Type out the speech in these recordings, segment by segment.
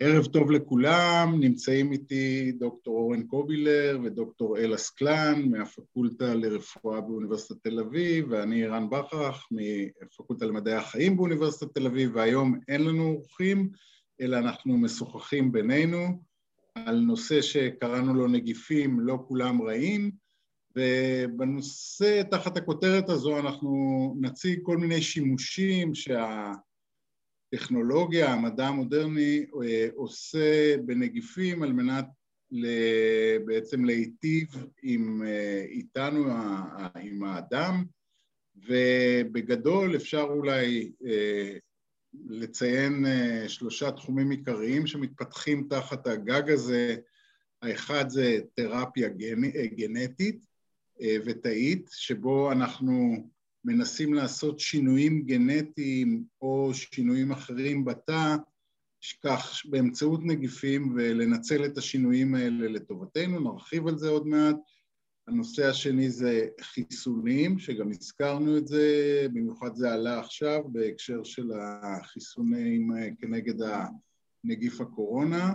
ערב טוב לכולם, נמצאים איתי דוקטור אורן קובילר ודוקטור אלה סקלן מהפקולטה לרפואה באוניברסיטת תל אביב ואני רן בכרך מפקולטה למדעי החיים באוניברסיטת תל אביב והיום אין לנו אורחים אלא אנחנו משוחחים בינינו על נושא שקראנו לו נגיפים לא כולם רעים ובנושא, תחת הכותרת הזו אנחנו נציג כל מיני שימושים שה... טכנולוגיה, המדע המודרני אה, עושה בנגיפים על מנת בעצם להיטיב עם אה, איתנו, עם האדם, ובגדול אפשר אולי אה, לציין שלושה תחומים עיקריים שמתפתחים תחת הגג הזה, האחד זה תרפיה גנטית ותאית, שבו אנחנו מנסים לעשות שינויים גנטיים או שינויים אחרים בתא, כך באמצעות נגיפים ולנצל את השינויים האלה לטובתנו, נרחיב על זה עוד מעט. הנושא השני זה חיסונים, שגם הזכרנו את זה, במיוחד זה עלה עכשיו בהקשר של החיסונים כנגד נגיף הקורונה.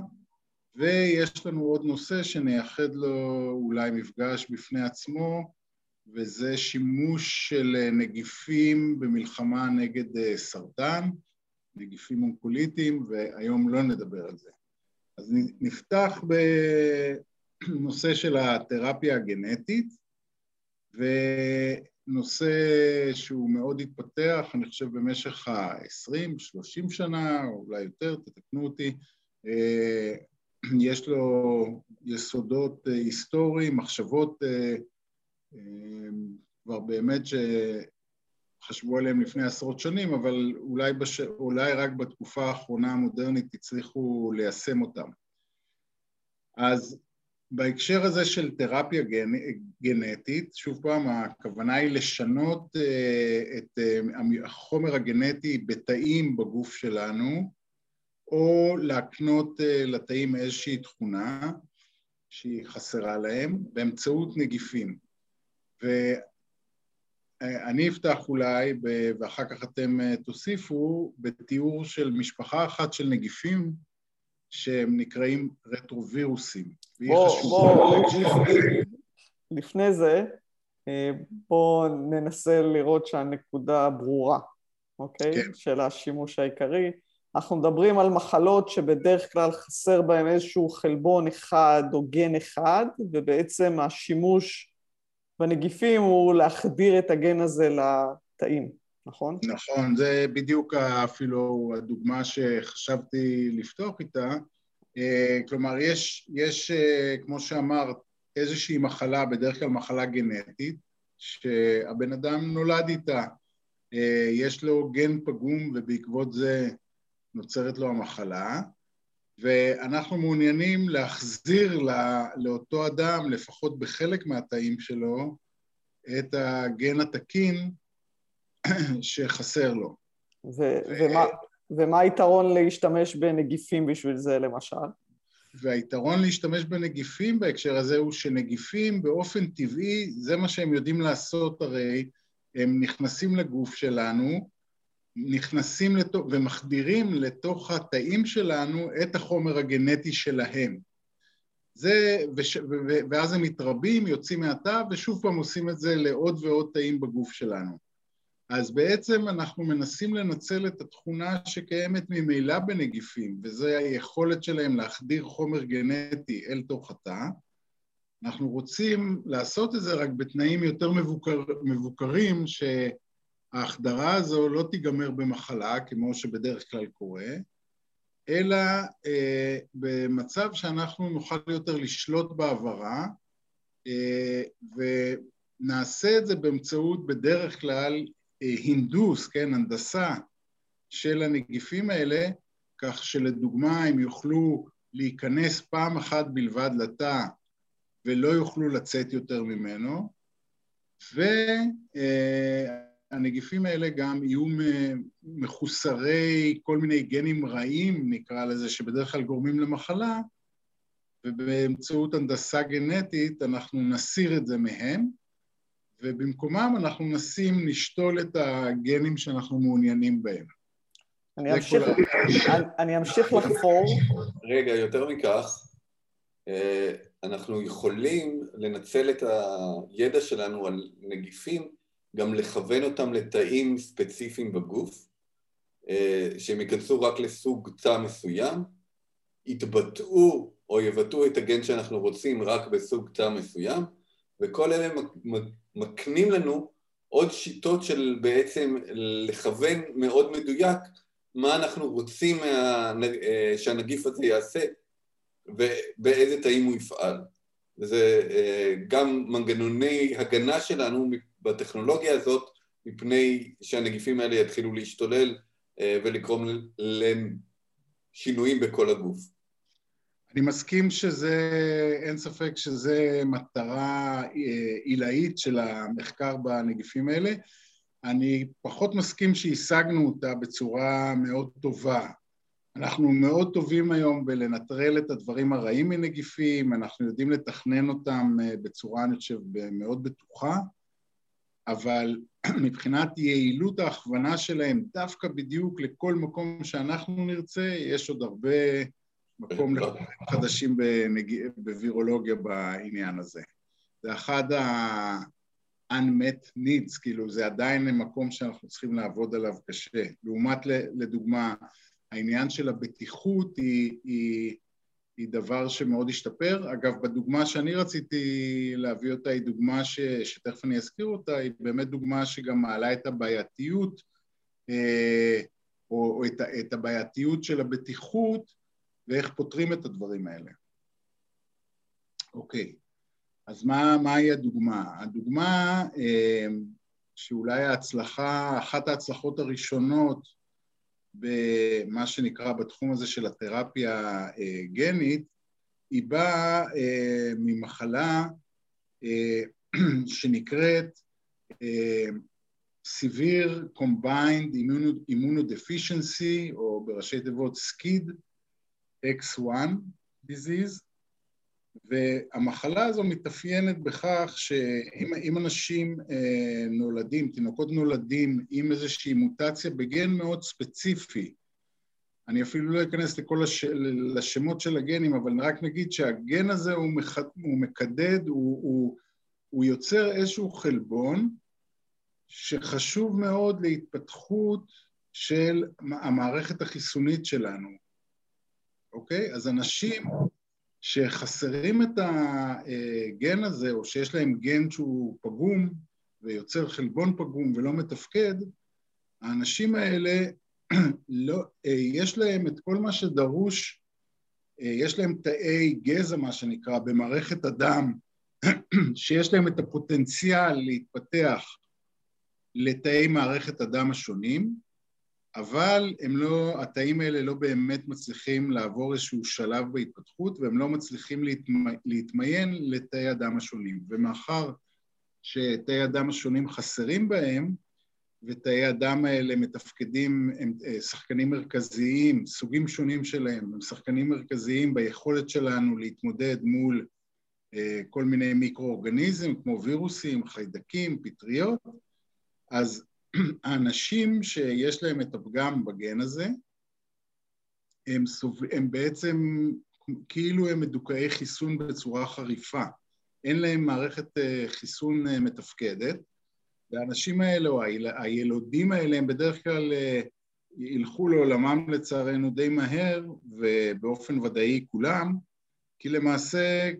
ויש לנו עוד נושא שנייחד לו אולי מפגש בפני עצמו, וזה שימוש של אה, נגיפים במלחמה נגד אה, סרטן, נגיפים אונקוליטיים, והיום לא נדבר על זה. אז נפתח בנושא של התרפיה הגנטית, ונושא שהוא מאוד התפתח, אני חושב במשך ה-20-30 שנה, או אולי יותר, תתקנו אותי, אה, יש לו יסודות היסטוריים, מחשבות כבר באמת שחשבו עליהם לפני עשרות שנים, אבל אולי, בש... אולי רק בתקופה האחרונה המודרנית הצליחו ליישם אותם. אז בהקשר הזה של תרפיה גנ... גנטית, שוב פעם, הכוונה היא לשנות אה, את אה, החומר הגנטי בתאים בגוף שלנו, או להקנות אה, לתאים איזושהי תכונה שהיא חסרה להם באמצעות נגיפים. ואני אפתח אולי, ואחר כך אתם אה, תוסיפו, בתיאור של משפחה אחת של נגיפים שהם נקראים רטרווירוסים. בוא, בוא, לפני זה, אה, בואו ננסה לראות שהנקודה ברורה, אוקיי? כן. של השימוש העיקרי. אנחנו מדברים על מחלות שבדרך כלל חסר בהן איזשהו חלבון אחד או גן אחד, ובעצם השימוש בנגיפים הוא להחדיר את הגן הזה לתאים, נכון? נכון, זה בדיוק אפילו הדוגמה שחשבתי לפתוח איתה. אה, כלומר, יש, יש, אה, כמו שאמרת, איזושהי מחלה, בדרך כלל מחלה גנטית, שהבן אדם נולד איתה. אה, יש לו גן פגום ובעקבות זה נוצרת לו המחלה, ואנחנו מעוניינים להחזיר לא, לאותו אדם, לפחות בחלק מהתאים שלו, את הגן התקין שחסר לו. ו- ו- ומה, ומה היתרון להשתמש בנגיפים בשביל זה, למשל? והיתרון להשתמש בנגיפים בהקשר הזה הוא שנגיפים באופן טבעי, זה מה שהם יודעים לעשות הרי, הם נכנסים לגוף שלנו, נכנסים לתוך, ומחדירים לתוך התאים שלנו את החומר הגנטי שלהם. זה, וש, ו, ואז הם מתרבים, יוצאים מהתא, ושוב פעם עושים את זה לעוד ועוד תאים בגוף שלנו. אז בעצם אנחנו מנסים לנצל את התכונה שקיימת ממילא בנגיפים, וזה היכולת שלהם להחדיר חומר גנטי אל תוך התא. אנחנו רוצים לעשות את זה רק בתנאים יותר מבוקר, מבוקרים, ש... ההחדרה הזו לא תיגמר במחלה, כמו שבדרך כלל קורה, אלא אה, במצב שאנחנו נוכל יותר לשלוט בעברה, אה, ונעשה את זה באמצעות בדרך כלל אה, הינדוס, כן, הנדסה של הנגיפים האלה, כך שלדוגמה הם יוכלו להיכנס פעם אחת בלבד לתא ולא יוכלו לצאת יותר ממנו, ו... אה, הנגיפים האלה גם יהיו מחוסרי כל מיני גנים רעים, נקרא לזה, שבדרך כלל גורמים למחלה, ובאמצעות הנדסה גנטית אנחנו נסיר את זה מהם, ובמקומם אנחנו נשים לשתול את הגנים שאנחנו מעוניינים בהם. אני אמשיך, אני, אני אמשיך לחפור. רגע, יותר מכך, אה, אנחנו יכולים לנצל את הידע שלנו על נגיפים, גם לכוון אותם לתאים ספציפיים בגוף, אה, שהם ייכנסו רק לסוג תא מסוים, יתבטאו או יבטאו את הגן שאנחנו רוצים רק בסוג תא מסוים, וכל אלה מקנים לנו עוד שיטות של בעצם לכוון מאוד מדויק מה אנחנו רוצים מה, אה, שהנגיף הזה יעשה ובאיזה תאים הוא יפעל. וזה אה, גם מנגנוני הגנה שלנו בטכנולוגיה הזאת מפני שהנגיפים האלה יתחילו להשתולל אה, ולגרום לשינויים בכל הגוף. אני מסכים שזה, אין ספק שזה מטרה עילאית של המחקר בנגיפים האלה. אני פחות מסכים שהשגנו אותה בצורה מאוד טובה. אנחנו מאוד טובים היום בלנטרל את הדברים הרעים מנגיפים, אנחנו יודעים לתכנן אותם אה, בצורה, אני חושב, מאוד בטוחה, אבל מבחינת יעילות ההכוונה שלהם דווקא בדיוק לכל מקום שאנחנו נרצה, יש עוד הרבה מקום לחוקרים חדשים בנג... בווירולוגיה בעניין הזה. זה אחד ה-unmet needs, כאילו זה עדיין מקום שאנחנו צריכים לעבוד עליו קשה. לעומת לדוגמה, העניין של הבטיחות היא, היא, היא דבר שמאוד השתפר. אגב, בדוגמה שאני רציתי להביא אותה היא דוגמה ש, שתכף אני אזכיר אותה, היא באמת דוגמה שגם מעלה את הבעייתיות, אה, או, את, את הבעייתיות של הבטיחות ואיך פותרים את הדברים האלה. אוקיי, אז מה, מהי הדוגמה? הדוגמה אה, שאולי ההצלחה, אחת ההצלחות הראשונות במה שנקרא בתחום הזה של התרפיה אה, גנית, היא באה אה, ממחלה שנקראת Severe Combined Immunodeficiency, או בראשי תיבות SCID, X1 disease, והמחלה הזו מתאפיינת בכך שאם אנשים אה, נולדים, תינוקות נולדים עם איזושהי מוטציה בגן מאוד ספציפי, אני אפילו לא אכנס לכל הש... לשמות של הגנים, אבל רק נגיד שהגן הזה הוא, מח... הוא מקדד, הוא, הוא, הוא יוצר איזשהו חלבון שחשוב מאוד להתפתחות של המערכת החיסונית שלנו. אוקיי? אז אנשים שחסרים את הגן הזה, או שיש להם גן שהוא פגום ויוצר חלבון פגום ולא מתפקד, האנשים האלה, לא, יש להם את כל מה שדרוש, יש להם תאי גזע, מה שנקרא, במערכת הדם, שיש להם את הפוטנציאל להתפתח לתאי מערכת הדם השונים, אבל הם לא, התאים האלה לא באמת מצליחים לעבור איזשהו שלב בהתפתחות והם לא מצליחים להתמי, להתמיין לתאי הדם השונים. ומאחר שתאי הדם השונים חסרים בהם, ותאי הדם האלה מתפקדים, הם אה, שחקנים מרכזיים, סוגים שונים שלהם, הם שחקנים מרכזיים ביכולת שלנו להתמודד מול אה, כל מיני מיקרואורגניזם כמו וירוסים, חיידקים, פטריות, אז האנשים שיש להם את הפגם בגן הזה, הם, סוב... הם בעצם כאילו הם מדוכאי חיסון בצורה חריפה. אין להם מערכת אה, חיסון אה, מתפקדת, והאנשים האלה, או הילודים האלה, הם בדרך כלל אה, ילכו לעולמם לצערנו די מהר, ובאופן ודאי כולם, כי למעשה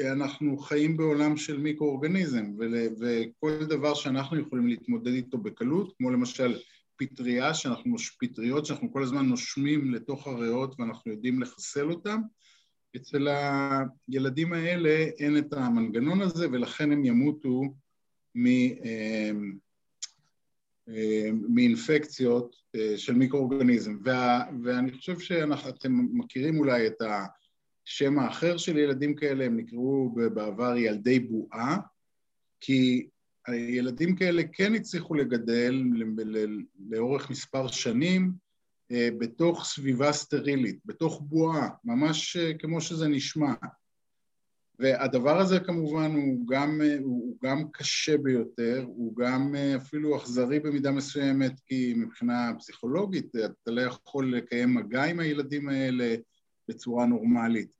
אנחנו חיים בעולם של מיקרואורגניזם, וכל דבר שאנחנו יכולים להתמודד איתו בקלות, כמו למשל פטריה, שאנחנו, פטריות שאנחנו כל הזמן נושמים לתוך הריאות ואנחנו יודעים לחסל אותן, אצל הילדים האלה אין את המנגנון הזה ולכן הם ימותו מ, אמ, אמ, מאינפקציות אה, של מיקרואורגניזם. ואני חושב שאתם מכירים אולי את ה... השם האחר של ילדים כאלה, הם נקראו בעבר ילדי בועה, כי ילדים כאלה כן הצליחו לגדל לאורך מספר שנים אה, בתוך סביבה סטרילית, בתוך בועה, ממש אה, כמו שזה נשמע. והדבר הזה כמובן הוא גם, הוא גם קשה ביותר, הוא גם אפילו אכזרי במידה מסוימת, כי מבחינה פסיכולוגית אתה לא יכול לקיים מגע עם הילדים האלה בצורה נורמלית.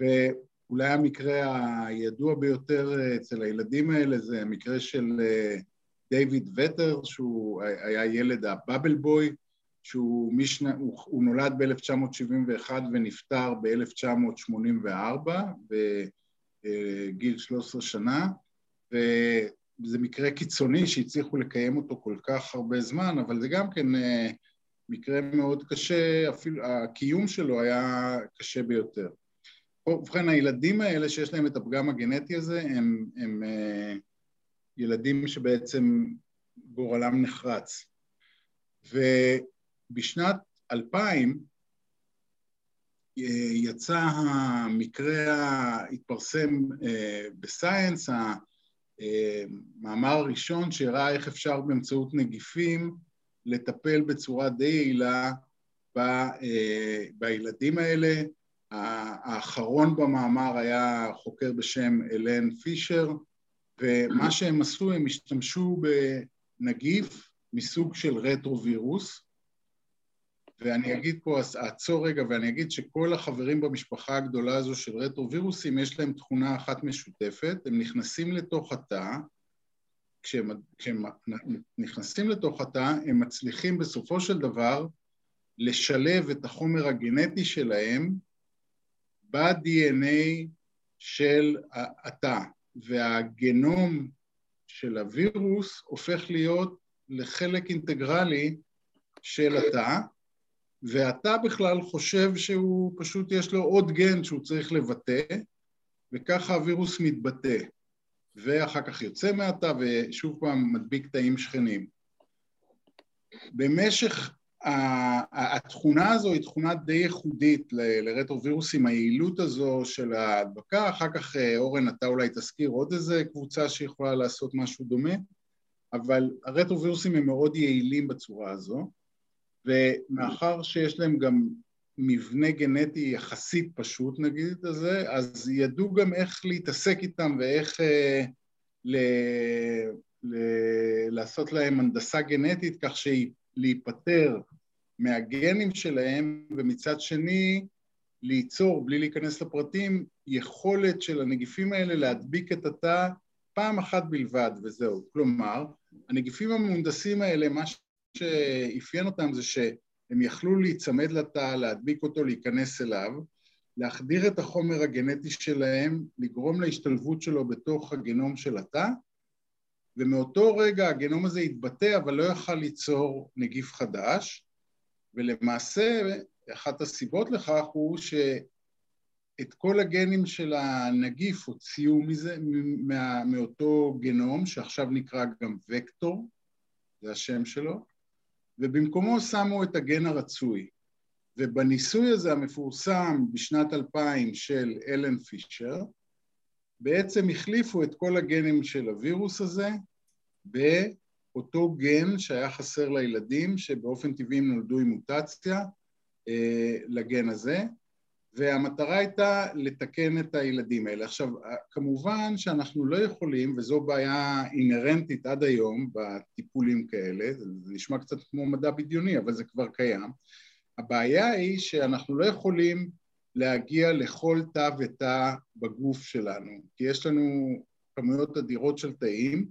ואולי המקרה הידוע ביותר אצל הילדים האלה זה המקרה של דיוויד וטר, שהוא היה ילד הבאבל בוי, שהוא משנה, הוא, הוא נולד ב-1971 ונפטר ב-1984, בגיל 13 שנה, וזה מקרה קיצוני שהצליחו לקיים אותו כל כך הרבה זמן, אבל זה גם כן אה, מקרה מאוד קשה, אפילו הקיום שלו היה קשה ביותר. ובכן, הילדים האלה שיש להם את הפגם הגנטי הזה, הם, הם אה, ילדים שבעצם גורלם נחרץ. ובשנת 2000 אה, יצא המקרה, התפרסם אה, בסייאנס, המאמר הראשון שהראה איך אפשר באמצעות נגיפים לטפל בצורה די יעילה אה, בילדים האלה. האחרון במאמר היה חוקר בשם אלן פישר, ומה שהם עשו, הם השתמשו בנגיף מסוג של רטרו-וירוס, ואני אגיד פה, אעצור רגע ואני אגיד שכל החברים במשפחה הגדולה הזו של רטרו-וירוסים, יש להם תכונה אחת משותפת, הם נכנסים לתוך התא, כשהם, כשהם נכנסים לתוך התא, הם מצליחים בסופו של דבר לשלב את החומר הגנטי שלהם ב-DNA של התא. והגנום של הווירוס הופך להיות לחלק אינטגרלי של התא, והתא בכלל חושב שהוא פשוט יש לו עוד גן שהוא צריך לבטא, וככה הווירוס מתבטא, ואחר כך יוצא מהתא ושוב פעם מדביק תאים שכנים. במשך התכונה הזו היא תכונה די ייחודית לרטרווירוסים, היעילות הזו של ההדבקה, אחר כך אה, אורן אתה אולי תזכיר עוד איזה קבוצה שיכולה לעשות משהו דומה, אבל הרטרווירוסים הם מאוד יעילים בצורה הזו, ומאחר שיש להם גם מבנה גנטי יחסית פשוט נגיד את זה, אז ידעו גם איך להתעסק איתם ואיך אה, ל, ל, לעשות להם הנדסה גנטית כך שהיא להיפטר מהגנים שלהם, ומצד שני ליצור, בלי להיכנס לפרטים, יכולת של הנגיפים האלה להדביק את התא פעם אחת בלבד, וזהו. כלומר, הנגיפים המהונדסים האלה, מה שאפיין אותם זה שהם יכלו להיצמד לתא, להדביק אותו, להיכנס אליו, להחדיר את החומר הגנטי שלהם, לגרום להשתלבות שלו בתוך הגנום של התא, ומאותו רגע הגנום הזה התבטא אבל לא יכל ליצור נגיף חדש, ולמעשה אחת הסיבות לכך הוא שאת כל הגנים של הנגיף הוציאו מזה, מה, מאותו גנום שעכשיו נקרא גם וקטור, זה השם שלו, ובמקומו שמו את הגן הרצוי. ובניסוי הזה המפורסם בשנת 2000 של אלן פישר, בעצם החליפו את כל הגנים של הווירוס הזה באותו גן שהיה חסר לילדים, שבאופן טבעי הם נולדו עם מוטציה אה, לגן הזה, והמטרה הייתה לתקן את הילדים האלה. עכשיו, כמובן שאנחנו לא יכולים, וזו בעיה אינהרנטית עד היום בטיפולים כאלה, זה נשמע קצת כמו מדע בדיוני, אבל זה כבר קיים, הבעיה היא שאנחנו לא יכולים להגיע לכל תא ותא בגוף שלנו, כי יש לנו כמויות אדירות של תאים,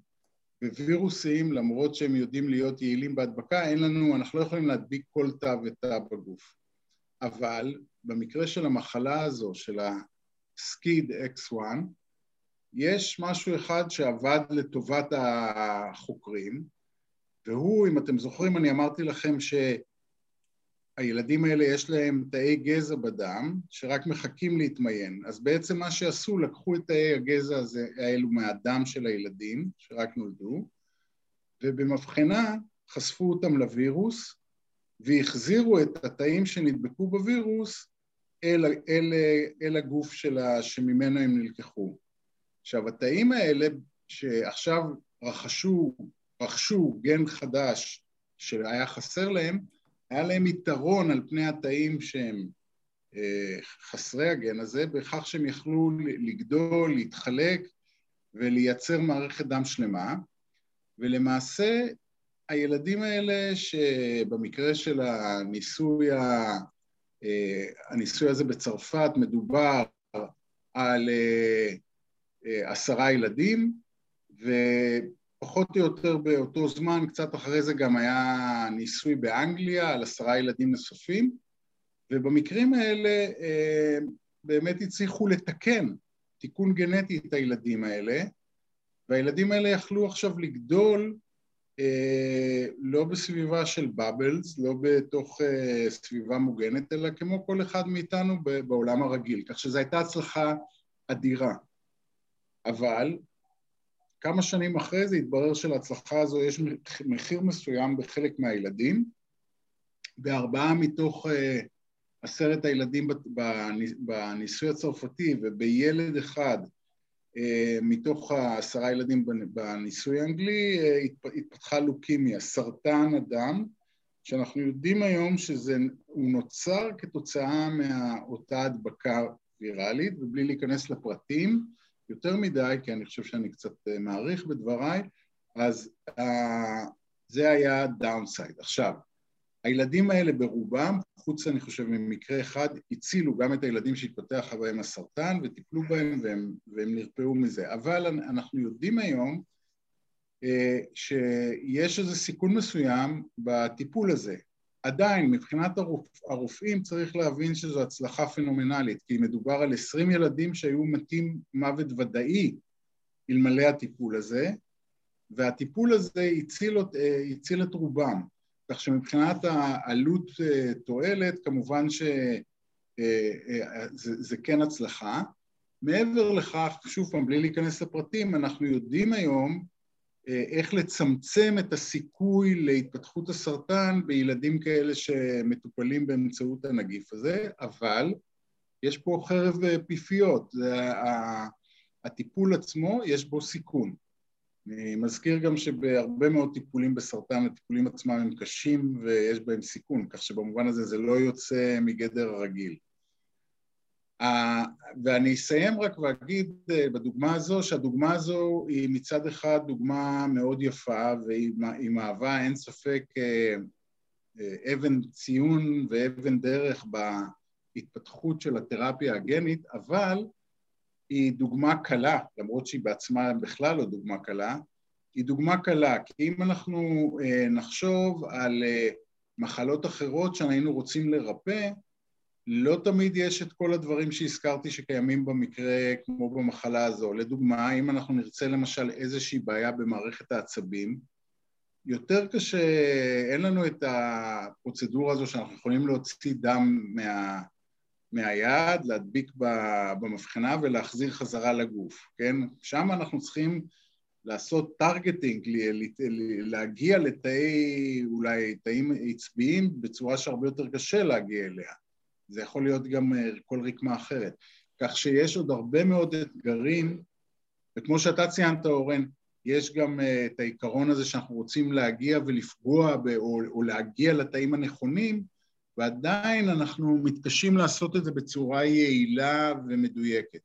ווירוסים, למרות שהם יודעים להיות יעילים בהדבקה, אין לנו, אנחנו לא יכולים להדביק כל תא ותא בגוף. אבל במקרה של המחלה הזו, של הסקיד X1, יש משהו אחד שעבד לטובת החוקרים, והוא, אם אתם זוכרים, אני אמרתי לכם ש... הילדים האלה יש להם תאי גזע בדם שרק מחכים להתמיין. אז בעצם מה שעשו, לקחו את תאי הגזע הזה, האלו מהדם של הילדים שרק נולדו, ובמבחנה חשפו אותם לווירוס והחזירו את התאים שנדבקו בווירוס אל, אל, אל הגוף שלה, שממנו הם נלקחו. עכשיו, התאים האלה שעכשיו רכשו, רכשו גן חדש שהיה חסר להם, היה להם יתרון על פני התאים שהם חסרי הגן הזה בכך שהם יכלו לגדול, להתחלק ולייצר מערכת דם שלמה, ולמעשה הילדים האלה שבמקרה של הניסוי, ה... הניסוי הזה בצרפת מדובר על עשרה ילדים, ופחות או יותר באותו זמן, קצת אחרי זה גם היה ניסוי באנגליה על עשרה ילדים נוספים, ובמקרים האלה אה, באמת הצליחו לתקן תיקון גנטי את הילדים האלה, והילדים האלה יכלו עכשיו לגדול אה, לא בסביבה של בבלס, לא בתוך אה, סביבה מוגנת, אלא כמו כל אחד מאיתנו בעולם הרגיל, כך שזו הייתה הצלחה אדירה. אבל כמה שנים אחרי זה התברר שלהצלחה הזו יש מחיר מסוים בחלק מהילדים. בארבעה מתוך uh, עשרת הילדים בניסוי הצרפתי ובילד אחד מתוך העשרה ילדים בניסוי האנגלי uh, התפתחה לוקימיה, סרטן הדם, שאנחנו יודעים היום שהוא נוצר כתוצאה מאותה הדבקה ויראלית, ובלי להיכנס לפרטים, יותר מדי, כי אני חושב שאני קצת אה, מאריך בדבריי, אז זה היה downside. עכשיו, הילדים האלה ברובם, חוץ אני חושב ממקרה אחד, הצילו גם את הילדים שהתפתח בהם הסרטן וטיפלו בהם והם, והם נרפאו מזה. אבל אנחנו יודעים היום אה, שיש איזה סיכון מסוים בטיפול הזה. עדיין, מבחינת הרופ... הרופאים צריך להבין שזו הצלחה פנומנלית, כי מדובר על עשרים ילדים שהיו מתים מוות ודאי אלמלא הטיפול הזה, והטיפול הזה הציל, אה, הציל את רובם. כך שמבחינת העלות אה, תועלת, כמובן שזה אה, זה כן הצלחה. מעבר לכך, שוב פעם, בלי להיכנס לפרטים, אנחנו יודעים היום אה, איך לצמצם את הסיכוי להתפתחות הסרטן בילדים כאלה שמטופלים באמצעות הנגיף הזה, אבל יש פה חרב אה, פיפיות, הטיפול עצמו יש בו סיכון. אני מזכיר גם שבהרבה מאוד טיפולים בסרטן הטיפולים עצמם הם קשים ויש בהם סיכון, כך שבמובן הזה זה לא יוצא מגדר הרגיל. ואני אסיים רק ואגיד אה, בדוגמה הזו, שהדוגמה הזו היא מצד אחד דוגמה מאוד יפה והיא מהווה אין ספק אה, אה, אבן ציון ואבן דרך בהתפתחות של התרפיה הגנית, אבל היא דוגמה קלה, למרות שהיא בעצמה בכלל לא דוגמה קלה, היא דוגמה קלה, כי אם אנחנו נחשוב על מחלות אחרות שהיינו רוצים לרפא, לא תמיד יש את כל הדברים שהזכרתי שקיימים במקרה כמו במחלה הזו. לדוגמה, אם אנחנו נרצה למשל איזושהי בעיה במערכת העצבים, יותר קשה, אין לנו את הפרוצדורה הזו שאנחנו יכולים להוציא דם מה, מהיד, להדביק במבחנה ולהחזיר חזרה לגוף, כן? שם אנחנו צריכים לעשות טרגטינג, להגיע לתאי, אולי תאים עצביים בצורה שהרבה יותר קשה להגיע אליה. זה יכול להיות גם אה, כל רקמה אחרת. כך שיש עוד הרבה מאוד אתגרים, וכמו שאתה ציינת, אורן, יש גם אה, את העיקרון הזה שאנחנו רוצים להגיע ולפגוע או, או להגיע לתאים הנכונים, ועדיין אנחנו מתקשים לעשות את זה בצורה יעילה ומדויקת.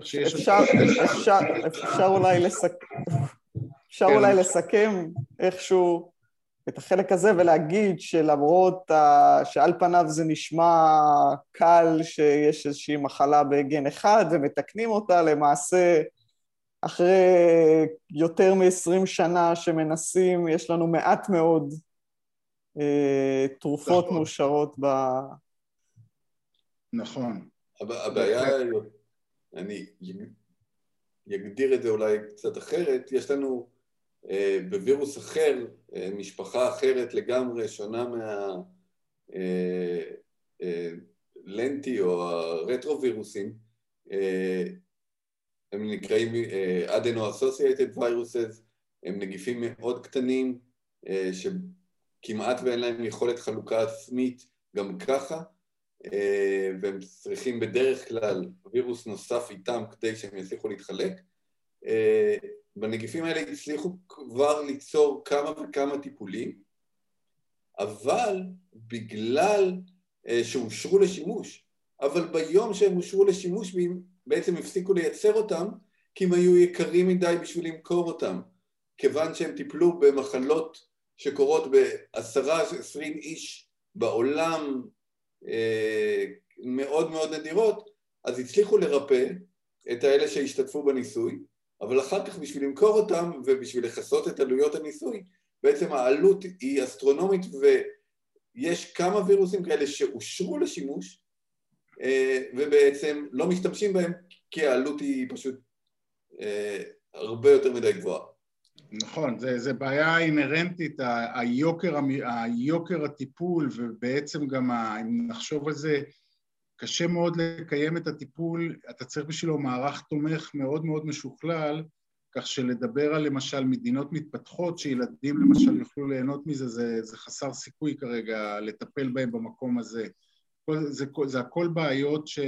אפשר, אפשר, אפשר אולי לסכם, אפשר כן. אולי לסכם איכשהו את החלק הזה ולהגיד שלמרות ה... שעל פניו זה נשמע קל שיש איזושהי מחלה בגן אחד ומתקנים אותה, למעשה אחרי יותר מ-20 שנה שמנסים, יש לנו מעט מאוד תרופות נכון. מאושרות ב... נכון. הבעיה, אני אגדיר את זה אולי קצת אחרת, יש לנו אה, בווירוס אחר, אה, משפחה אחרת לגמרי, שונה מהלנטי אה, או הרטרווירוסים, הם נקראים adeno-associated viruses, הם נגיפים מאוד קטנים, שכמעט ואין להם יכולת חלוקה עצמית גם ככה, והם צריכים בדרך כלל וירוס נוסף איתם כדי שהם יצליחו להתחלק. בנגיפים האלה הצליחו כבר ליצור כמה וכמה טיפולים, אבל בגלל uh, שאושרו לשימוש, אבל ביום שהם אושרו לשימוש בעצם הפסיקו לייצר אותם כי הם היו יקרים מדי בשביל למכור אותם, כיוון שהם טיפלו במחלות שקורות בעשרה עשרים איש בעולם אה, מאוד מאוד נדירות, אז הצליחו לרפא את האלה שהשתתפו בניסוי, אבל אחר כך בשביל למכור אותם ובשביל לכסות את עלויות הניסוי, בעצם העלות היא אסטרונומית ויש כמה וירוסים כאלה שאושרו לשימוש אה, ובעצם לא משתמשים בהם כי העלות היא פשוט אה, הרבה יותר מדי גבוהה. נכון, זה, זה בעיה אינהרנטית, היוקר, היוקר הטיפול ובעצם גם, ה, אם נחשוב על זה, קשה מאוד לקיים את הטיפול, אתה צריך בשבילו מערך תומך מאוד מאוד משוכלל, כך שלדבר על למשל מדינות מתפתחות שילדים למשל יוכלו ליהנות מזה, זה, זה חסר סיכוי כרגע לטפל בהם במקום הזה. זה, זה, זה הכל בעיות ש,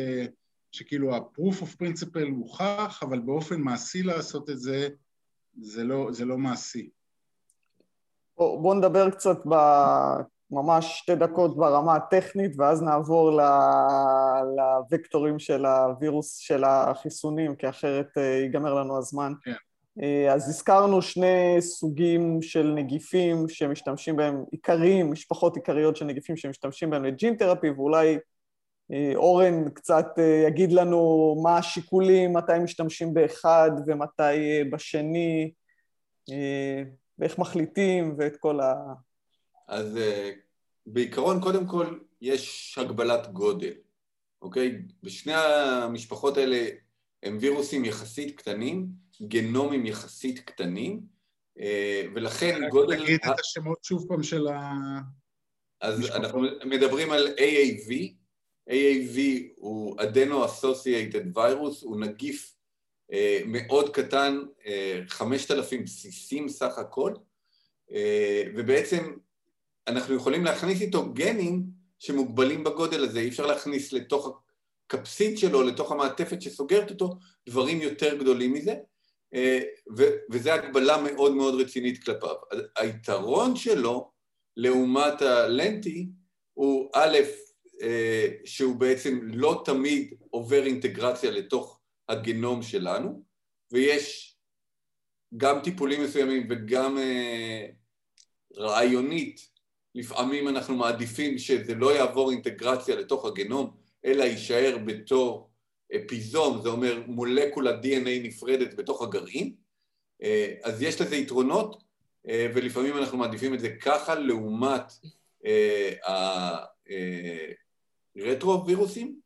שכאילו ה-proof of principle הוכח, אבל באופן מעשי לעשות את זה, זה לא, זה לא מעשי. בואו בוא נדבר קצת ב... ממש שתי דקות ברמה הטכנית, ואז נעבור לוקטורים של הווירוס של החיסונים, כי אחרת אה, ייגמר לנו הזמן. כן. אה, אז הזכרנו שני סוגים של נגיפים שמשתמשים בהם, עיקריים, משפחות עיקריות של נגיפים שמשתמשים בהם לג'ין תרפי, ואולי אורן קצת יגיד לנו מה השיקולים, מתי משתמשים באחד ומתי בשני, ואיך מחליטים ואת כל ה... אז בעיקרון, קודם כל, יש הגבלת גודל, אוקיי? בשני המשפחות האלה הם וירוסים יחסית קטנים, גנומים יחסית קטנים, אה, ולכן גודל... תגיד את השמות שוב פעם של המשפחות. אז אנחנו מדברים על AAV, AAV הוא Adeno-Associated Virus, הוא נגיף אה, מאוד קטן, 5,000 אה, בסיסים סך הכל, ובעצם אנחנו יכולים להכניס איתו גנים שמוגבלים בגודל הזה, אי אפשר להכניס לתוך הקפסית שלו, לתוך המעטפת שסוגרת אותו, דברים יותר גדולים מזה, אה, וזו הגבלה מאוד מאוד רצינית כלפיו. היתרון שלו לעומת הלנטי הוא א', אה, שהוא בעצם לא תמיד עובר אינטגרציה לתוך הגנום שלנו, ויש גם טיפולים מסוימים וגם אה, רעיונית לפעמים אנחנו מעדיפים שזה לא יעבור אינטגרציה לתוך הגנום, אלא יישאר בתור אפיזום, זה אומר מולקולה DNA נפרדת בתוך הגרעין, אה, אז יש לזה יתרונות, אה, ולפעמים אנחנו מעדיפים את זה ככה לעומת הרטרו-וירוסים.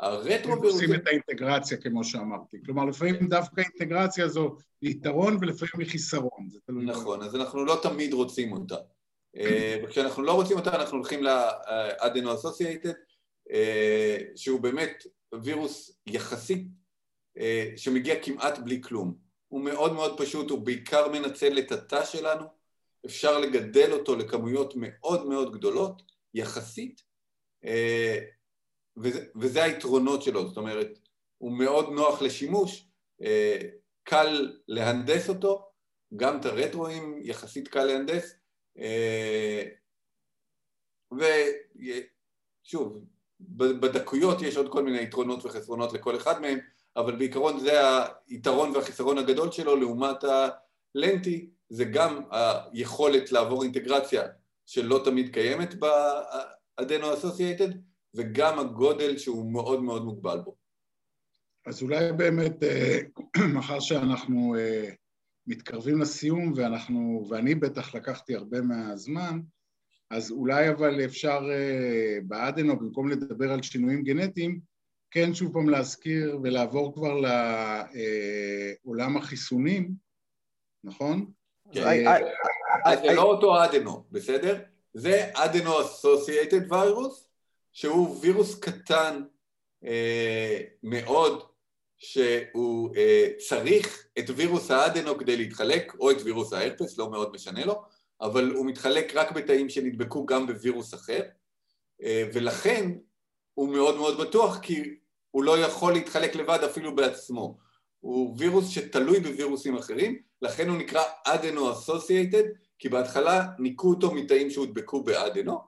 אה, הרטרו-וירוסים... עושים את האינטגרציה כמו שאמרתי. כלומר, לפעמים דווקא אינטגרציה זו יתרון ולפעמים היא חיסרון. נכון, אז אנחנו לא תמיד רוצים אותה. אה, וכשאנחנו לא רוצים אותה אנחנו הולכים לאדנו אסוסייטד אה, שהוא באמת וירוס יחסית אה, שמגיע כמעט בלי כלום. הוא מאוד מאוד פשוט, הוא בעיקר מנצל את התא שלנו, אפשר לגדל אותו לכמויות מאוד מאוד גדולות, יחסית, וזה, וזה היתרונות שלו, זאת אומרת, הוא מאוד נוח לשימוש, קל להנדס אותו, גם את הרטרואים יחסית קל להנדס, אה, ושוב, בדקויות יש עוד כל מיני יתרונות וחסרונות לכל אחד מהם, אבל בעיקרון זה היתרון והחיסרון הגדול שלו לעומת הלנטי, זה גם היכולת לעבור אינטגרציה שלא תמיד קיימת אסוסייטד, וגם הגודל שהוא מאוד מאוד מוגבל בו. אז אולי באמת, אה, מאחר שאנחנו אה, מתקרבים לסיום ואנחנו, ואני בטח לקחתי הרבה מהזמן, אז אולי אבל אפשר אה, באדנו, במקום לדבר על שינויים גנטיים, כן שוב פעם להזכיר ולעבור כבר לעולם החיסונים, נכון? כן. זה לא אותו אדנו, בסדר? זה אדנו אסוסייטד ויירוס, שהוא וירוס קטן אה, מאוד, שהוא אה, צריך את וירוס האדנו כדי להתחלק, או את וירוס ההרפס, לא מאוד משנה לו, אבל הוא מתחלק רק בתאים שנדבקו גם בווירוס אחר, אה, ולכן הוא מאוד מאוד בטוח כי הוא לא יכול להתחלק לבד אפילו בעצמו. הוא וירוס שתלוי בווירוסים אחרים, לכן הוא נקרא אדנו אסוסייטד, כי בהתחלה ניקו אותו מתאים שהודבקו באדנו.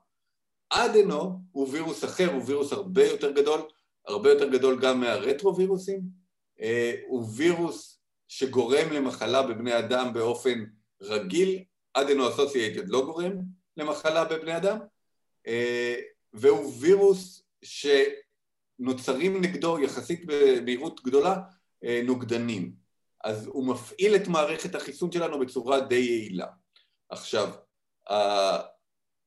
אדנו הוא וירוס אחר, הוא וירוס הרבה יותר גדול, הרבה יותר גדול גם מהרטרווירוסים, הוא וירוס שגורם למחלה בבני אדם באופן רגיל, אדנו אסוסייטד לא גורם למחלה בבני אדם, והוא וירוס שנוצרים נגדו יחסית במהירות גדולה נוגדנים. אז הוא מפעיל את מערכת החיסון שלנו בצורה די יעילה. עכשיו,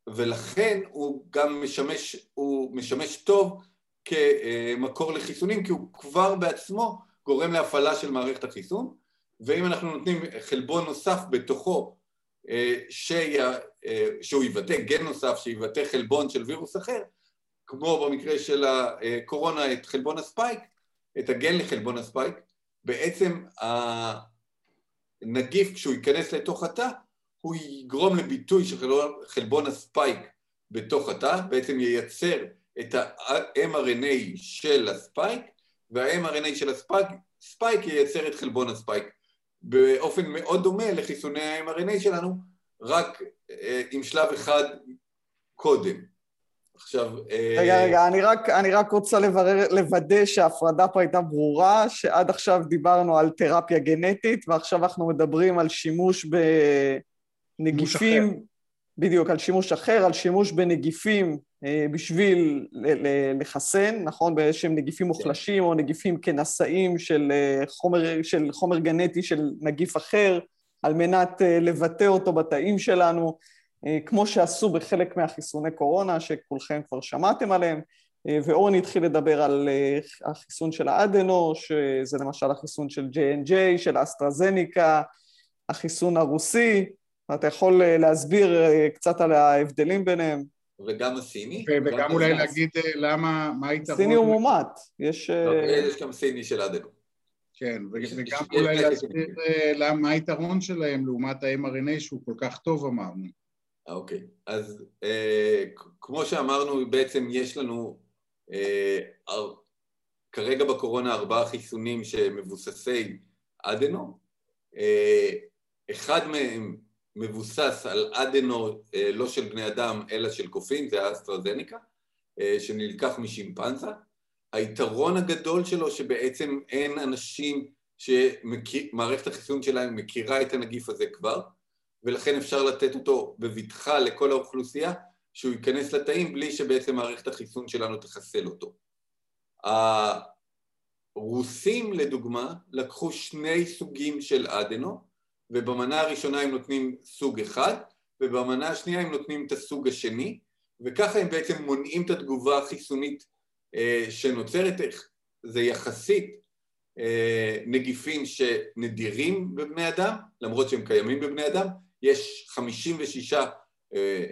ולכן הוא גם משמש, הוא משמש טוב כמקור לחיסונים, כי הוא כבר בעצמו גורם להפעלה של מערכת החיסון, ואם אנחנו נותנים חלבון נוסף בתוכו, שיה, שהוא יבטא גן נוסף, שיבטא חלבון של וירוס אחר, כמו במקרה של הקורונה את חלבון הספייק, את הגן לחלבון הספייק, בעצם הנגיף כשהוא ייכנס לתוך התא, הוא יגרום לביטוי של חלבון הספייק בתוך התא, בעצם ייצר את ה-mRNA של הספייק, וה-mRNA של הספייק ייצר את חלבון הספייק. באופן מאוד דומה לחיסוני ה-mRNA שלנו, רק אה, עם שלב אחד קודם. עכשיו... רגע, אה... רגע, אני רק, אני רק רוצה לברר, לוודא שההפרדה פה הייתה ברורה, שעד עכשיו דיברנו על תרפיה גנטית, ועכשיו אנחנו מדברים על שימוש בנגיפים... בדיוק, על שימוש אחר, על שימוש בנגיפים אה, בשביל לחסן, נכון? באיזשהם נגיפים מוחלשים או נגיפים כנשאים של אה, חומר, של חומר גנטי של נגיף אחר, על מנת אה, לבטא אותו בתאים שלנו, כמו שעשו בחלק מהחיסוני קורונה, שכולכם כבר שמעתם עליהם, ואורן התחיל לדבר על החיסון של האדנו, שזה למשל החיסון של J&J, של אסטרזניקה, החיסון הרוסי, אתה יכול להסביר קצת על ההבדלים ביניהם? וגם הסיני. וגם אולי להגיד אה, למה, מה היתרון... סיני הוא מומט, יש... לא, יש גם סיני של אדנו. כן, וגם אולי להסביר אה, מה היתרון שלהם לעומת ה-mRNA שהוא כל כך טוב אמרנו. אוקיי, אז אה, כמו שאמרנו, בעצם יש לנו כרגע בקורונה ארבעה חיסונים שמבוססי אדנו, אחד מהם מבוסס על אדנו אה, לא של בני אדם אלא של קופים, זה האסטרזניקה, אה, שנלקח משימפנזה. היתרון הגדול שלו שבעצם אין אנשים שמערכת החיסון שלהם מכירה את הנגיף הזה כבר, ולכן אפשר לתת אותו בבטחה לכל האוכלוסייה, שהוא ייכנס לתאים בלי שבעצם מערכת החיסון שלנו תחסל אותו. הרוסים לדוגמה לקחו שני סוגים של אדנו, ובמנה הראשונה הם נותנים סוג אחד, ובמנה השנייה הם נותנים את הסוג השני, וככה הם בעצם מונעים את התגובה החיסונית אה, שנוצרת, זה יחסית אה, נגיפים שנדירים בבני אדם, למרות שהם קיימים בבני אדם, יש 56 אה,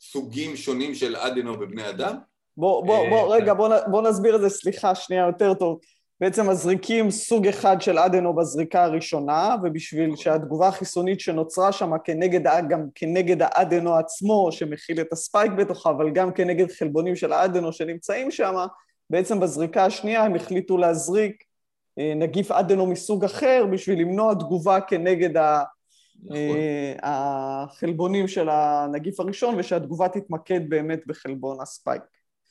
סוגים שונים של אדנו בבני אדם. בוא, בוא, בוא, רגע, בוא, בוא נסביר את זה, סליחה, שנייה יותר טוב. בעצם מזריקים סוג אחד של אדנו בזריקה הראשונה, ובשביל שהתגובה החיסונית שנוצרה שם כנגד, גם כנגד האדנו עצמו, שמכיל את הספייק בתוכה, אבל גם כנגד חלבונים של האדנו שנמצאים שם, בעצם בזריקה השנייה הם החליטו להזריק אה, נגיף אדנו מסוג אחר בשביל למנוע תגובה כנגד ה... נכון. אה, החלבונים של הנגיף הראשון, ושהתגובה תתמקד באמת בחלבון הספייק.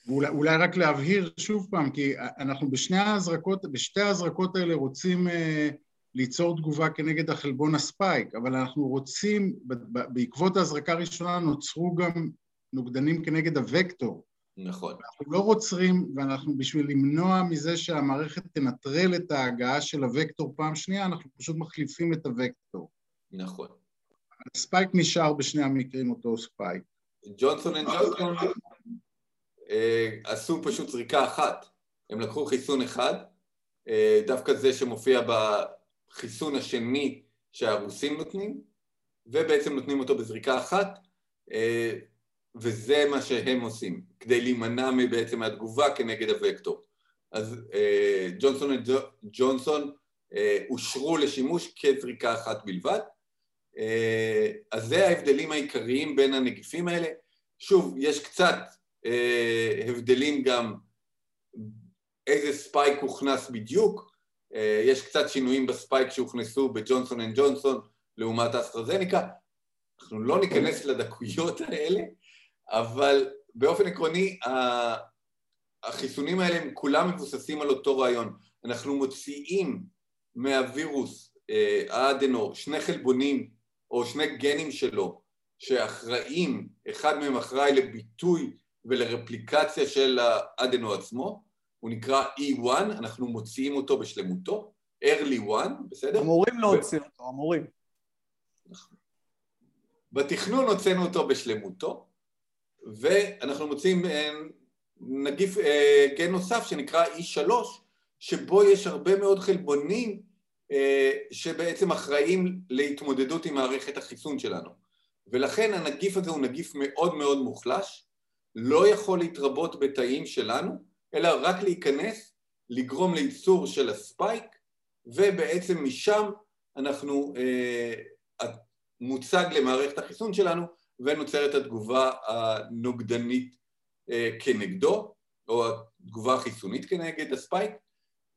ואולי רק להבהיר שוב פעם, כי אנחנו בשני ההזרקות, בשתי ההזרקות האלה רוצים אה, ליצור תגובה כנגד החלבון הספייק, אבל אנחנו רוצים, בעקבות ההזרקה הראשונה נוצרו גם נוגדנים כנגד הוקטור. נכון. אנחנו לא רוצים, ואנחנו בשביל למנוע מזה שהמערכת תנטרל את ההגעה של הוקטור פעם שנייה, אנחנו פשוט מחליפים את הוקטור. נכון. הספייק נשאר בשני המקרים אותו ספייק. ג'ונסון אנד ג'ונסון אה, עשו פשוט זריקה אחת. הם לקחו חיסון אחד, אה, דווקא זה שמופיע בחיסון השני שהרוסים נותנים, ובעצם נותנים אותו בזריקה אחת, אה, וזה מה שהם עושים, כדי להימנע בעצם מהתגובה כנגד הוקטור. אז ג'ונסון וג'ונסון אושרו לשימוש כזריקה אחת בלבד. אז זה ההבדלים העיקריים בין הנגיפים האלה. שוב, יש קצת אה, הבדלים גם איזה ספייק הוכנס בדיוק, אה, יש קצת שינויים בספייק שהוכנסו בג'ונסון אנד ג'ונסון לעומת אסטרהזניקה, אנחנו לא ניכנס לדקויות האלה, אבל באופן עקרוני החיסונים האלה הם כולם מבוססים על אותו רעיון. אנחנו מוציאים מהווירוס אה, האדנו שני חלבונים או שני גנים שלו שאחראים, אחד מהם אחראי לביטוי ולרפליקציה של האדנו עצמו, הוא נקרא E1, אנחנו מוציאים אותו בשלמותו, early one, בסדר? אמורים להוציא ו... אותו, אמורים. בתכנון הוצאנו אותו בשלמותו, ואנחנו מוצאים אה, נגיף אה, גן נוסף שנקרא E3, שבו יש הרבה מאוד חלבונים אה, שבעצם אחראים להתמודדות עם מערכת החיסון שלנו. ולכן הנגיף הזה הוא נגיף מאוד מאוד מוחלש, לא יכול להתרבות בתאים שלנו, אלא רק להיכנס, לגרום לייצור של הספייק, ובעצם משם אנחנו אה, מוצג למערכת החיסון שלנו ונוצרת התגובה הנוגדנית אה, כנגדו, או התגובה החיסונית כנגד הספייק.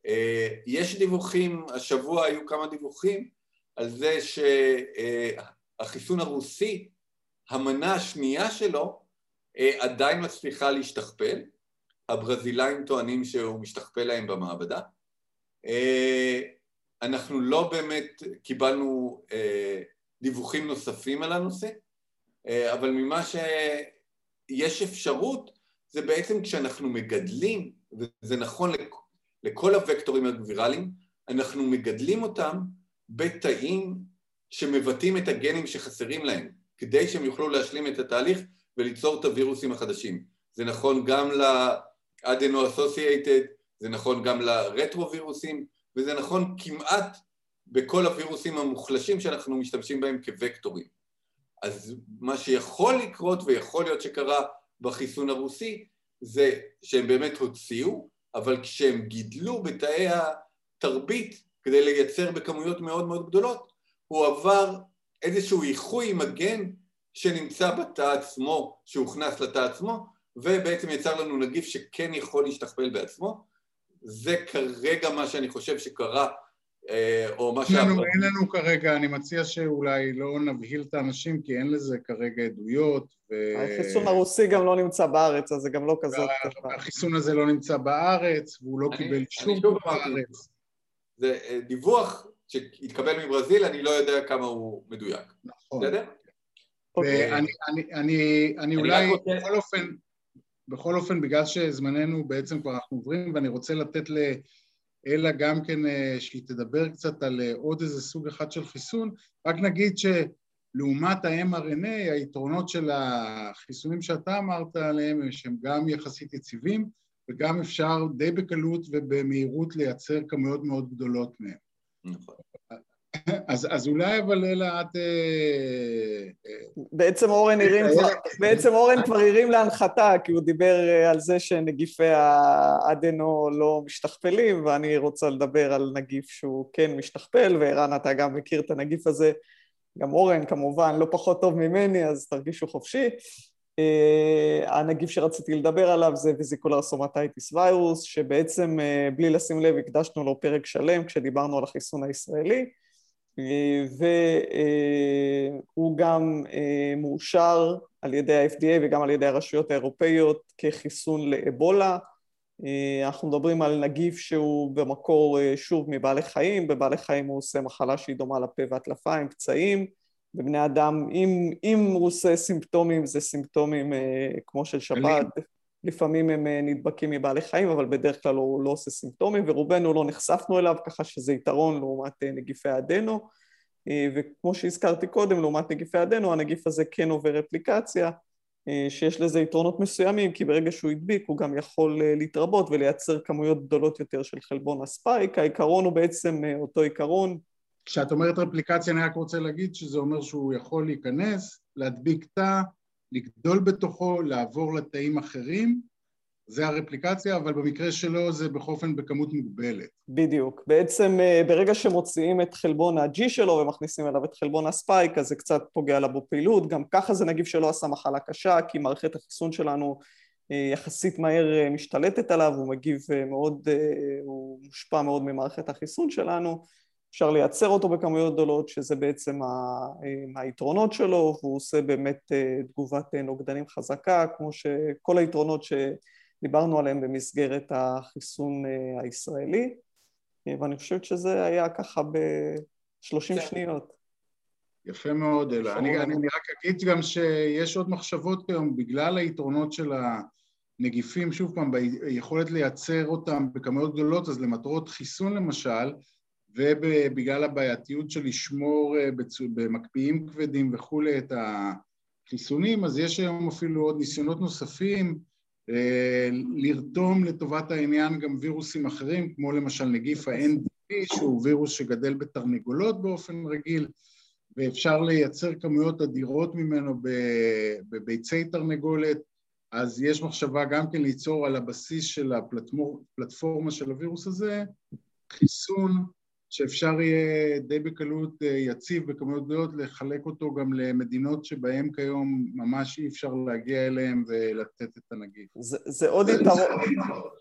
אה, יש דיווחים, השבוע היו כמה דיווחים על זה שהחיסון הרוסי, המנה השנייה שלו אה, עדיין מצליחה להשתכפל, הברזילאים טוענים שהוא משתכפל להם במעבדה. אנחנו לא באמת קיבלנו דיווחים נוספים על הנושא, אבל ממה שיש אפשרות זה בעצם כשאנחנו מגדלים, וזה נכון לכל הוקטורים הגבירליים, אנחנו מגדלים אותם בתאים שמבטאים את הגנים שחסרים להם, כדי שהם יוכלו להשלים את התהליך וליצור את הווירוסים החדשים. זה נכון גם ל-adeno-associated, זה נכון גם לרטרו-וירוסים, וזה נכון כמעט בכל הווירוסים המוחלשים שאנחנו משתמשים בהם כווקטורים. אז מה שיכול לקרות ויכול להיות שקרה בחיסון הרוסי זה שהם באמת הוציאו, אבל כשהם גידלו בתאי התרבית כדי לייצר בכמויות מאוד מאוד גדולות, הוא עבר איזשהו איחוי עם הגן שנמצא בתא עצמו, שהוכנס לתא עצמו, ובעצם יצר לנו נגיף שכן יכול להשתכפל בעצמו. זה כרגע מה שאני חושב שקרה אה, או מה שה... אין לנו כרגע, אני מציע שאולי לא נבהיל את האנשים כי אין לזה כרגע עדויות ו... החיסון הרוסי גם לא נמצא בארץ, אז זה גם לא כזאת... החיסון הזה לא נמצא בארץ והוא לא קיבל אישור בארץ. זה אה, דיווח שהתקבל מברזיל, אני לא יודע כמה הוא מדויק. נכון. בסדר? ואני אולי, בכל אופן, בכל אופן, בגלל שזמננו בעצם כבר אנחנו עוברים, ואני רוצה לתת ל... אלא גם כן אה, שהיא תדבר קצת על אה, עוד איזה סוג אחד של חיסון. רק נגיד שלעומת ה-mRNA, היתרונות של החיסונים שאתה אמרת עליהם הם שהם גם יחסית יציבים וגם אפשר די בקלות ובמהירות לייצר כמויות מאוד גדולות מהם. נכון. אז, אז אולי אבל אלה את... אה, אה, בעצם אורן הרים, בעצם אורן כבר הרים להנחתה, כי הוא דיבר אה, על זה שנגיפי האדנו לא משתכפלים, ואני רוצה לדבר על נגיף שהוא כן משתכפל, וערן אתה גם מכיר את הנגיף הזה, גם אורן כמובן לא פחות טוב ממני, אז תרגישו חופשי. הנגיף שרציתי לדבר עליו זה vesicular stomatitis virus, שבעצם בלי לשים לב הקדשנו לו פרק שלם כשדיברנו על החיסון הישראלי. והוא גם אה, מאושר על ידי ה-FDA וגם על ידי הרשויות האירופאיות כחיסון לאבולה. אה, אנחנו מדברים על נגיף שהוא במקור אה, שוב מבעלי חיים, בבעלי חיים הוא עושה מחלה שהיא דומה לפה והטלפיים, פצעים, בבני אדם, אם, אם הוא עושה סימפטומים זה סימפטומים כמו של שפעת, לפעמים הם נדבקים מבעלי חיים, אבל בדרך כלל הוא לא עושה סימפטומים, ורובנו לא נחשפנו אליו, ככה שזה יתרון לעומת נגיפי האדנו. וכמו שהזכרתי קודם, לעומת נגיפי האדנו, הנגיף הזה כן עובר רפליקציה, שיש לזה יתרונות מסוימים, כי ברגע שהוא הדביק הוא גם יכול להתרבות ולייצר כמויות גדולות יותר של חלבון הספייק. העיקרון הוא בעצם אותו עיקרון. כשאת אומרת רפליקציה, אני רק רוצה להגיד שזה אומר שהוא יכול להיכנס, להדביק תא, לגדול בתוכו, לעבור לתאים אחרים, זה הרפליקציה, אבל במקרה שלו זה בכל אופן בכמות מוגבלת. בדיוק. בעצם אה, ברגע שמוציאים את חלבון ה-G שלו ומכניסים אליו את חלבון הספייק, אז זה קצת פוגע לה בפעילות. גם ככה זה נגיף שלא עשה מחלה קשה, כי מערכת החיסון שלנו אה, יחסית מהר אה, משתלטת עליו, הוא מגיב מאוד, הוא מושפע מאוד ממערכת החיסון שלנו. אפשר לייצר אותו בכמויות גדולות, שזה בעצם היתרונות שלו, והוא עושה באמת תגובת נוגדנים חזקה, כמו שכל היתרונות ש... דיברנו עליהם במסגרת החיסון הישראלי, ואני חושבת שזה היה ככה ב-30 כן. שניות. יפה מאוד, אלה. אני, אני, אני רק אגיד גם שיש עוד מחשבות כיום, בגלל היתרונות של הנגיפים, שוב פעם, ביכולת לייצר אותם בכמויות גדולות, אז למטרות חיסון למשל, ובגלל הבעייתיות של לשמור אה, במקפיאים כבדים וכולי את החיסונים, אז יש היום אפילו עוד ניסיונות נוספים אה, לרתום לטובת העניין גם וירוסים אחרים, כמו למשל נגיף ה-NDP, שהוא וירוס שגדל בתרנגולות באופן רגיל, ואפשר לייצר כמויות אדירות ממנו בביצי תרנגולת, אז יש מחשבה גם כן ליצור על הבסיס של הפלטפורמה של הווירוס הזה חיסון שאפשר יהיה די בקלות אה, יציב בכמויות גדולות לחלק אותו גם למדינות שבהן כיום ממש אי אפשר להגיע אליהן ולתת את הנגיף. זה, זה, עוד, יתרון,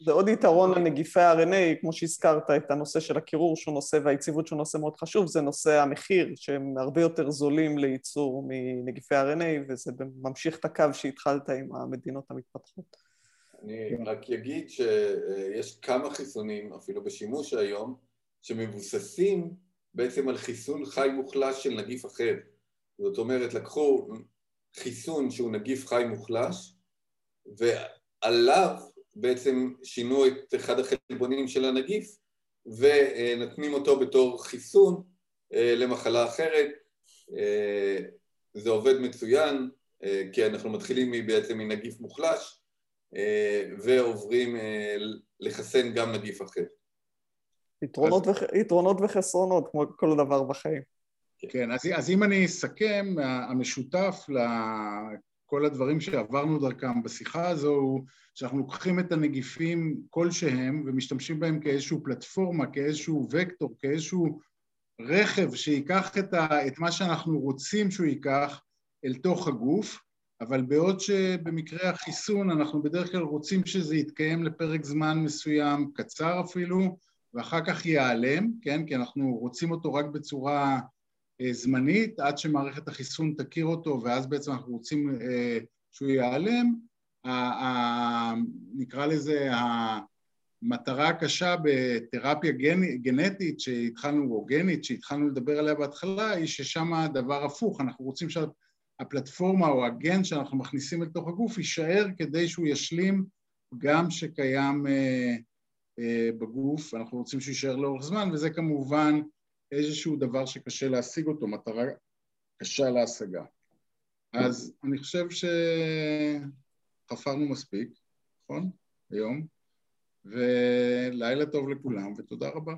זה עוד יתרון לנגיפי ה-RNA, כמו שהזכרת את הנושא של הקירור שהוא נושא והיציבות שהוא נושא מאוד חשוב, זה נושא המחיר, שהם הרבה יותר זולים לייצור מנגיפי ה-RNA, וזה ממשיך את הקו שהתחלת עם המדינות המתפתחות. אני רק אגיד שיש כמה חיסונים, אפילו בשימוש היום, שמבוססים בעצם על חיסון חי מוחלש של נגיף אחר. זאת אומרת, לקחו חיסון שהוא נגיף חי מוחלש, ועליו בעצם שינו את אחד החלבונים של הנגיף, ונותנים אותו בתור חיסון אה, למחלה אחרת. אה, זה עובד מצוין, אה, כי אנחנו מתחילים בעצם מנגיף מוחלש, ועוברים לחסן גם נגיף אחר. יתרונות, אז... וח... יתרונות וחסרונות, כמו כל דבר בחיים. כן, אז, אז אם אני אסכם, המשותף לכל הדברים שעברנו דרכם בשיחה הזו הוא שאנחנו לוקחים את הנגיפים כלשהם ומשתמשים בהם כאיזושהי פלטפורמה, כאיזשהו וקטור, כאיזשהו רכב שייקח את, ה, את מה שאנחנו רוצים שהוא ייקח אל תוך הגוף, אבל בעוד שבמקרה החיסון אנחנו בדרך כלל רוצים שזה יתקיים לפרק זמן מסוים, קצר אפילו, ואחר כך ייעלם, כן? כי אנחנו רוצים אותו רק בצורה אה, זמנית, עד שמערכת החיסון תכיר אותו, ואז בעצם אנחנו רוצים אה, שהוא ייעלם. נקרא לזה המטרה הקשה בתרפיה גנ, גנטית שהתחלנו, או גנית שהתחלנו לדבר עליה בהתחלה, היא ששם הדבר הפוך, אנחנו רוצים שהפלטפורמה או הגן שאנחנו מכניסים לתוך הגוף יישאר כדי שהוא ישלים גם שקיים אה, בגוף, אנחנו רוצים שהוא יישאר לאורך זמן, וזה כמובן איזשהו דבר שקשה להשיג אותו, מטרה קשה להשגה. אז אני חושב שחפרנו מספיק, נכון? היום, ולילה טוב לכולם, ותודה רבה.